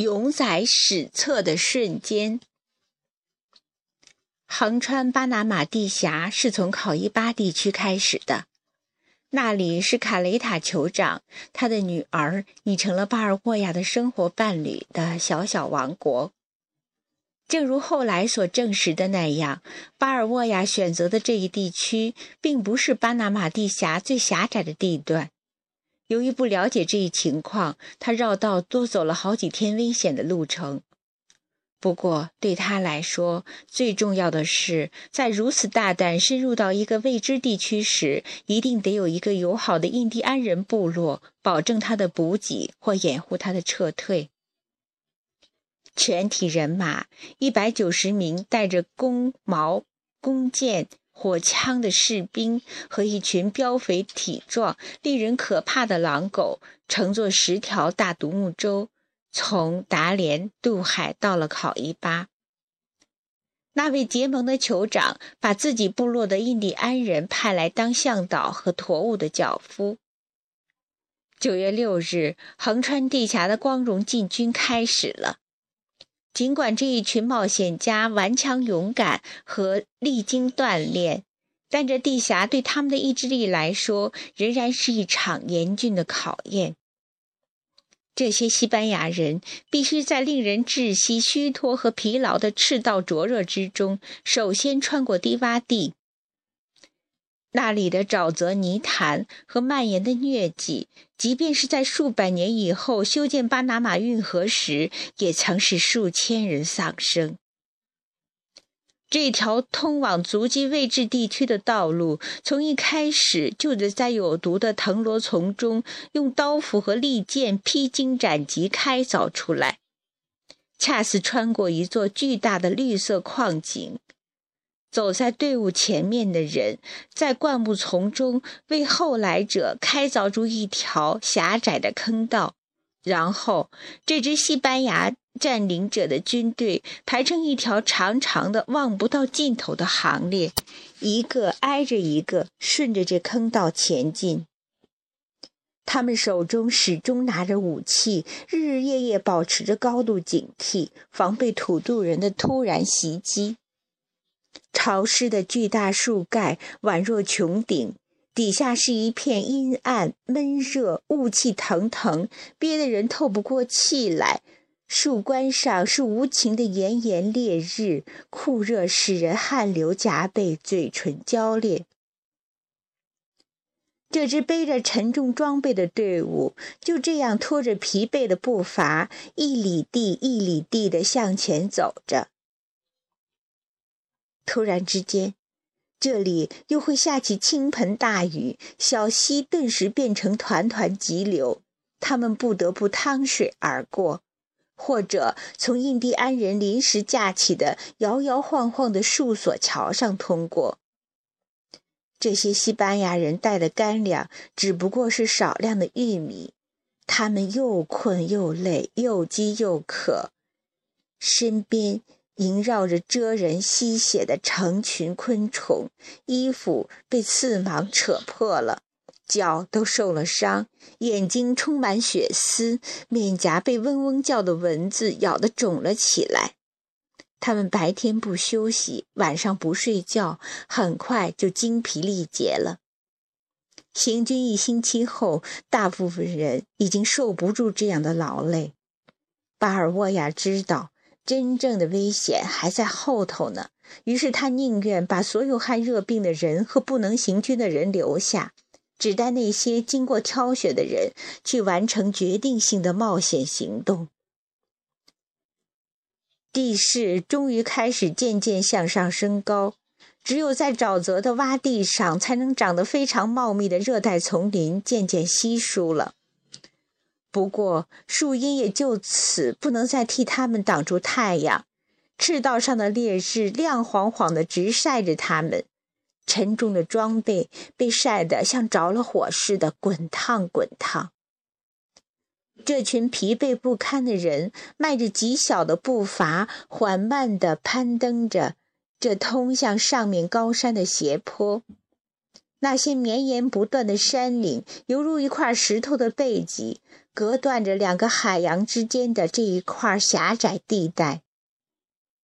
永载史册的瞬间。横穿巴拿马地峡是从考伊巴地区开始的，那里是卡雷塔酋长他的女儿已成了巴尔沃亚的生活伴侣的小小王国。正如后来所证实的那样，巴尔沃亚选择的这一地区并不是巴拿马地峡最狭窄的地段。由于不了解这一情况，他绕道多走了好几天危险的路程。不过，对他来说，最重要的是，在如此大胆深入到一个未知地区时，一定得有一个友好的印第安人部落，保证他的补给或掩护他的撤退。全体人马一百九十名带着弓矛、弓箭。火枪的士兵和一群膘肥体壮、令人可怕的狼狗，乘坐十条大独木舟，从达连渡海到了考伊巴。那位结盟的酋长把自己部落的印第安人派来当向导和驮物的脚夫。九月六日，横穿地峡的光荣进军开始了。尽管这一群冒险家顽强勇敢和历经锻炼，但这地峡对他们的意志力来说仍然是一场严峻的考验。这些西班牙人必须在令人窒息、虚脱和疲劳的赤道灼热之中，首先穿过低洼地。那里的沼泽泥潭和蔓延的疟疾，即便是在数百年以后修建巴拿马运河时，也曾使数千人丧生。这条通往足迹未知地区的道路，从一开始就得在有毒的藤萝丛中，用刀斧和利剑披荆斩棘开凿出来，恰似穿过一座巨大的绿色矿井。走在队伍前面的人，在灌木丛中为后来者开凿出一条狭窄的坑道，然后这支西班牙占领者的军队排成一条长长的、望不到尽头的行列，一个挨着一个，顺着这坑道前进。他们手中始终拿着武器，日日夜夜保持着高度警惕，防备土著人的突然袭击。潮湿的巨大树盖宛若穹顶，底下是一片阴暗、闷热、雾气腾腾，憋得人透不过气来。树冠上是无情的炎炎烈日，酷热使人汗流浃背，嘴唇焦裂。这支背着沉重装备的队伍就这样拖着疲惫的步伐，一里地一里地地向前走着。突然之间，这里又会下起倾盆大雨，小溪顿时变成团团急流，他们不得不趟水而过，或者从印第安人临时架起的摇摇晃晃的树索桥上通过。这些西班牙人带的干粮只不过是少量的玉米，他们又困又累，又饥又渴，身边。萦绕着蜇人吸血的成群昆虫，衣服被刺芒扯破了，脚都受了伤，眼睛充满血丝，面颊被嗡嗡叫的蚊子咬得肿了起来。他们白天不休息，晚上不睡觉，很快就精疲力竭了。行军一星期后，大部分人已经受不住这样的劳累。巴尔沃亚知道。真正的危险还在后头呢。于是他宁愿把所有患热病的人和不能行军的人留下，只带那些经过挑选的人去完成决定性的冒险行动。地势终于开始渐渐向上升高，只有在沼泽的洼地上，才能长得非常茂密的热带丛林渐渐稀疏了。不过，树荫也就此不能再替他们挡住太阳。赤道上的烈日亮晃晃地直晒着他们，沉重的装备被晒得像着了火似的滚烫滚烫。这群疲惫不堪的人迈着极小的步伐，缓慢地攀登着这通向上面高山的斜坡。那些绵延不断的山岭，犹如一块石头的背脊，隔断着两个海洋之间的这一块狭窄地带。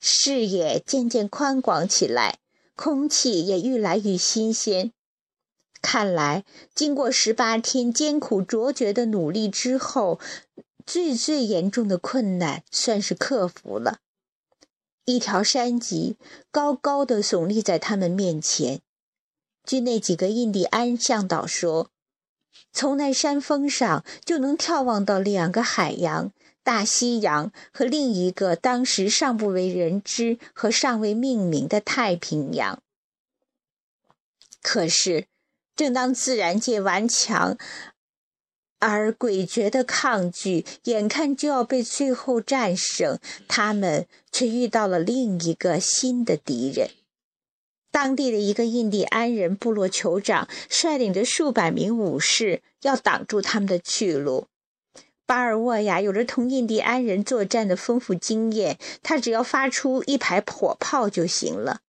视野渐渐宽广起来，空气也愈来愈新鲜。看来，经过十八天艰苦卓绝的努力之后，最最严重的困难算是克服了。一条山脊高高的耸立在他们面前。据那几个印第安向导说，从那山峰上就能眺望到两个海洋。大西洋和另一个当时尚不为人知和尚未命名的太平洋。可是，正当自然界顽强而诡谲的抗拒眼看就要被最后战胜，他们却遇到了另一个新的敌人。当地的一个印第安人部落酋长率领着数百名武士，要挡住他们的去路。巴尔沃亚有着同印第安人作战的丰富经验，他只要发出一排火炮就行了。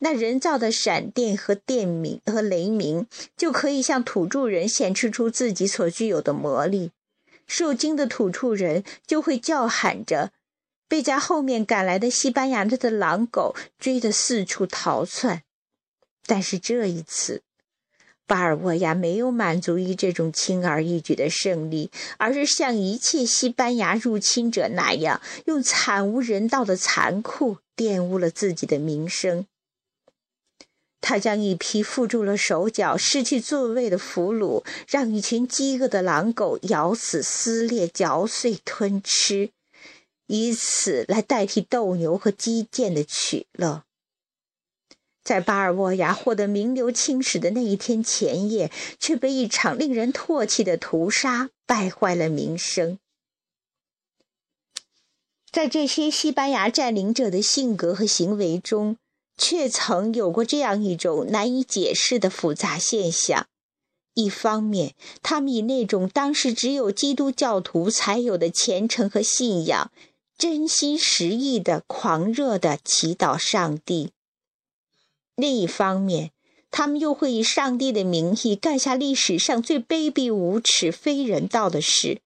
那人造的闪电和电鸣和雷鸣就可以向土著人显示出自己所具有的魔力。受惊的土著人就会叫喊着，被在后面赶来的西班牙的狼狗追得四处逃窜。但是这一次。巴尔沃亚没有满足于这种轻而易举的胜利，而是像一切西班牙入侵者那样，用惨无人道的残酷玷污了自己的名声。他将一批缚住了手脚、失去座位的俘虏，让一群饥饿的狼狗咬死、撕裂、嚼碎、吞吃，以此来代替斗牛和击剑的取乐。在巴尔沃亚获得名留青史的那一天前夜，却被一场令人唾弃的屠杀败坏了名声。在这些西班牙占领者的性格和行为中，却曾有过这样一种难以解释的复杂现象：一方面，他们以那种当时只有基督教徒才有的虔诚和信仰，真心实意的狂热的祈祷上帝。另一方面，他们又会以上帝的名义干下历史上最卑鄙无耻、非人道的事。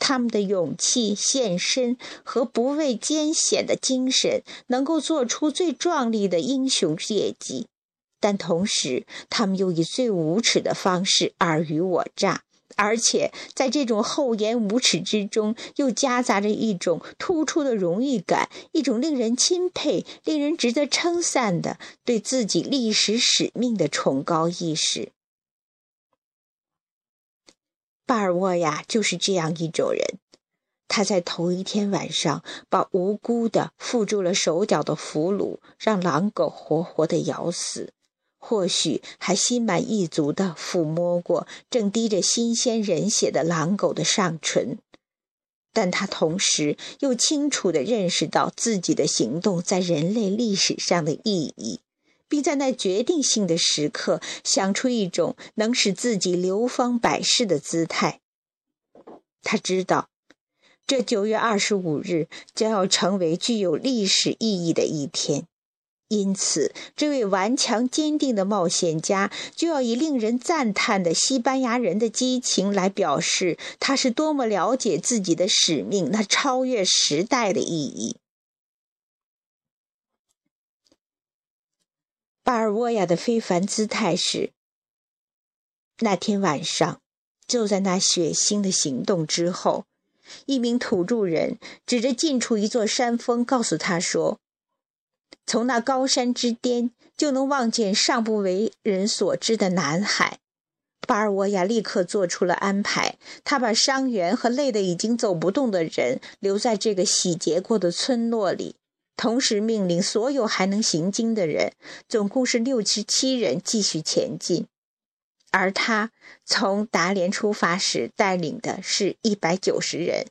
他们的勇气、献身和不畏艰险的精神，能够做出最壮丽的英雄业绩，但同时，他们又以最无耻的方式尔虞我诈。而且在这种厚颜无耻之中，又夹杂着一种突出的荣誉感，一种令人钦佩、令人值得称赞的对自己历史使命的崇高意识。巴尔沃亚就是这样一种人，他在头一天晚上把无辜的缚住了手脚的俘虏，让狼狗活活的咬死。或许还心满意足地抚摸过正滴着新鲜人血的狼狗的上唇，但他同时又清楚地认识到自己的行动在人类历史上的意义，并在那决定性的时刻想出一种能使自己流芳百世的姿态。他知道，这九月二十五日将要成为具有历史意义的一天。因此，这位顽强坚定的冒险家就要以令人赞叹的西班牙人的激情来表示他是多么了解自己的使命，那超越时代的意义。巴尔沃亚的非凡姿态是：那天晚上，就在那血腥的行动之后，一名土著人指着近处一座山峰，告诉他说。从那高山之巅就能望见尚不为人所知的南海。巴尔沃亚立刻做出了安排，他把伤员和累得已经走不动的人留在这个洗劫过的村落里，同时命令所有还能行经的人，总共是六十七人，继续前进。而他从达连出发时带领的是一百九十人，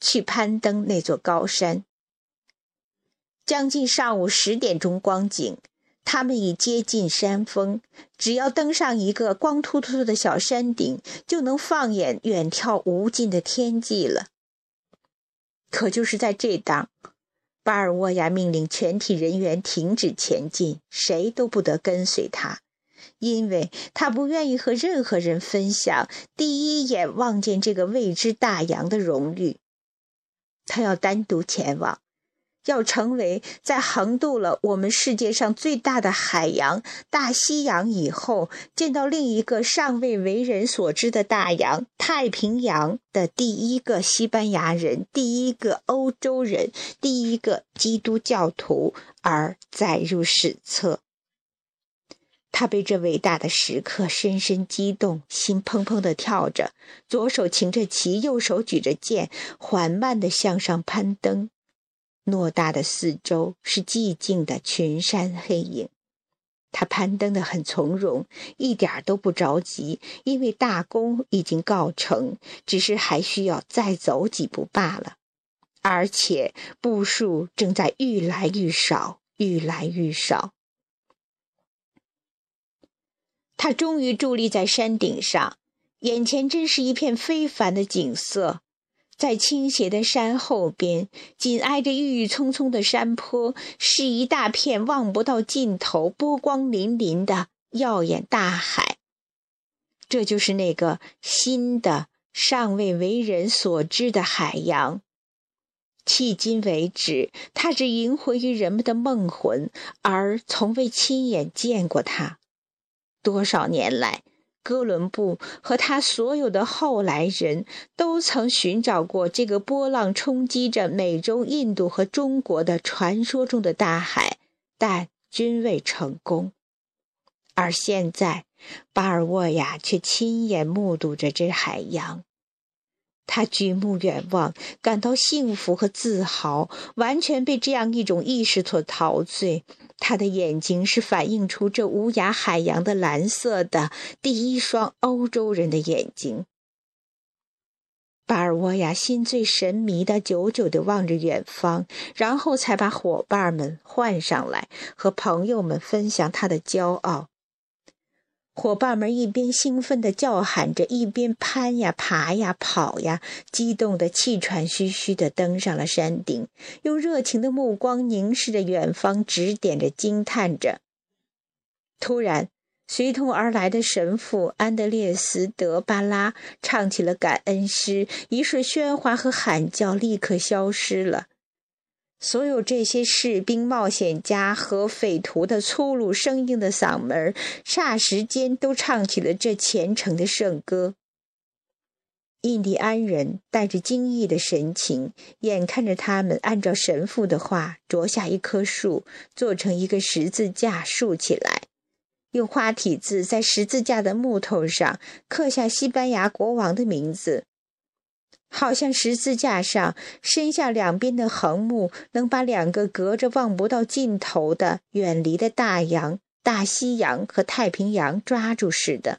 去攀登那座高山。将近上午十点钟光景，他们已接近山峰。只要登上一个光秃秃的小山顶，就能放眼远眺无尽的天际了。可就是在这当，巴尔沃亚命令全体人员停止前进，谁都不得跟随他，因为他不愿意和任何人分享第一眼望见这个未知大洋的荣誉。他要单独前往。要成为在横渡了我们世界上最大的海洋——大西洋以后，见到另一个尚未为人所知的大洋——太平洋的第一个西班牙人，第一个欧洲人，第一个基督教徒，而载入史册。他被这伟大的时刻深深激动，心砰砰地跳着，左手擎着旗，右手举着剑，缓慢地向上攀登。偌大的四周是寂静的群山黑影，他攀登的很从容，一点都不着急，因为大功已经告成，只是还需要再走几步罢了。而且步数正在愈来愈少，愈来愈少。他终于伫立在山顶上，眼前真是一片非凡的景色。在倾斜的山后边，紧挨着郁郁葱葱的山坡，是一大片望不到尽头、波光粼粼的耀眼大海。这就是那个新的、尚未为人所知的海洋。迄今为止，它只萦回于人们的梦魂，而从未亲眼见过它。多少年来？哥伦布和他所有的后来人都曾寻找过这个波浪冲击着美洲、印度和中国的传说中的大海，但均未成功。而现在，巴尔沃亚却亲眼目睹着这海洋。他举目远望，感到幸福和自豪，完全被这样一种意识所陶醉。他的眼睛是反映出这无涯海洋的蓝色的第一双欧洲人的眼睛。巴尔沃亚心醉神迷的久久地望着远方，然后才把伙伴们唤上来，和朋友们分享他的骄傲。伙伴们一边兴奋地叫喊着，一边攀呀、爬呀、跑呀，激动得气喘吁吁地登上了山顶，用热情的目光凝视着远方，指点着，惊叹着。突然，随同而来的神父安德烈斯·德巴拉唱起了感恩诗，一瞬，喧哗和喊叫立刻消失了。所有这些士兵、冒险家和匪徒的粗鲁、生硬的嗓门，霎时间都唱起了这虔诚的圣歌。印第安人带着惊异的神情，眼看着他们按照神父的话啄下一棵树，做成一个十字架，竖起来，用花体字在十字架的木头上刻下西班牙国王的名字。好像十字架上伸下两边的横木，能把两个隔着望不到尽头的远离的大洋、大西洋和太平洋抓住似的。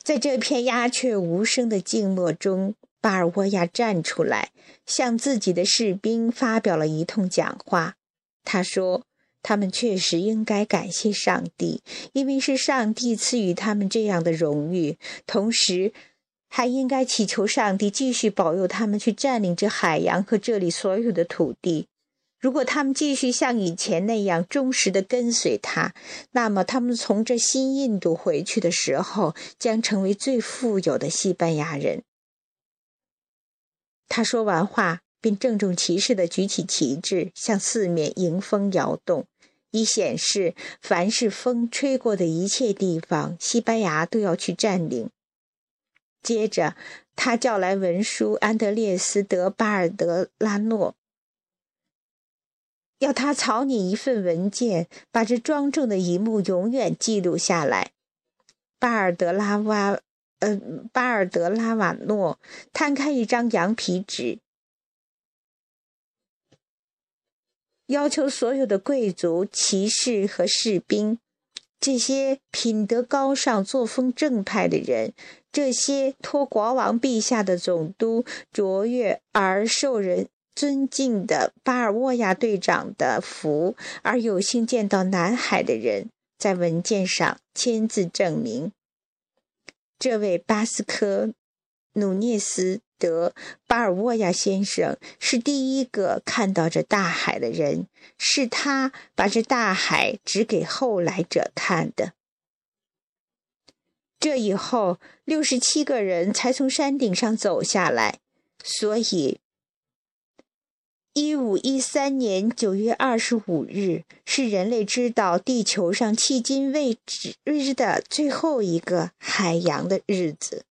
在这片鸦雀无声的静默中，巴尔沃亚站出来，向自己的士兵发表了一通讲话。他说：“他们确实应该感谢上帝，因为是上帝赐予他们这样的荣誉，同时。”还应该祈求上帝继续保佑他们去占领这海洋和这里所有的土地。如果他们继续像以前那样忠实地跟随他，那么他们从这新印度回去的时候将成为最富有的西班牙人。他说完话，便郑重其事地举起旗帜，向四面迎风摇动，以显示凡是风吹过的一切地方，西班牙都要去占领。接着，他叫来文书安德烈斯·德巴尔德拉诺，要他草拟一份文件，把这庄重的一幕永远记录下来。巴尔德拉瓦，呃，巴尔德拉瓦诺摊开一张羊皮纸，要求所有的贵族、骑士和士兵。这些品德高尚、作风正派的人，这些托国王陛下的总督、卓越而受人尊敬的巴尔沃亚队长的福，而有幸见到南海的人，在文件上签字证明，这位巴斯科努涅斯德·巴尔沃亚先生是第一个看到这大海的人，是他把这大海指给后来者看的。这以后，六十七个人才从山顶上走下来，所以，一五一三年九月二十五日是人类知道地球上迄今未知的最后一个海洋的日子。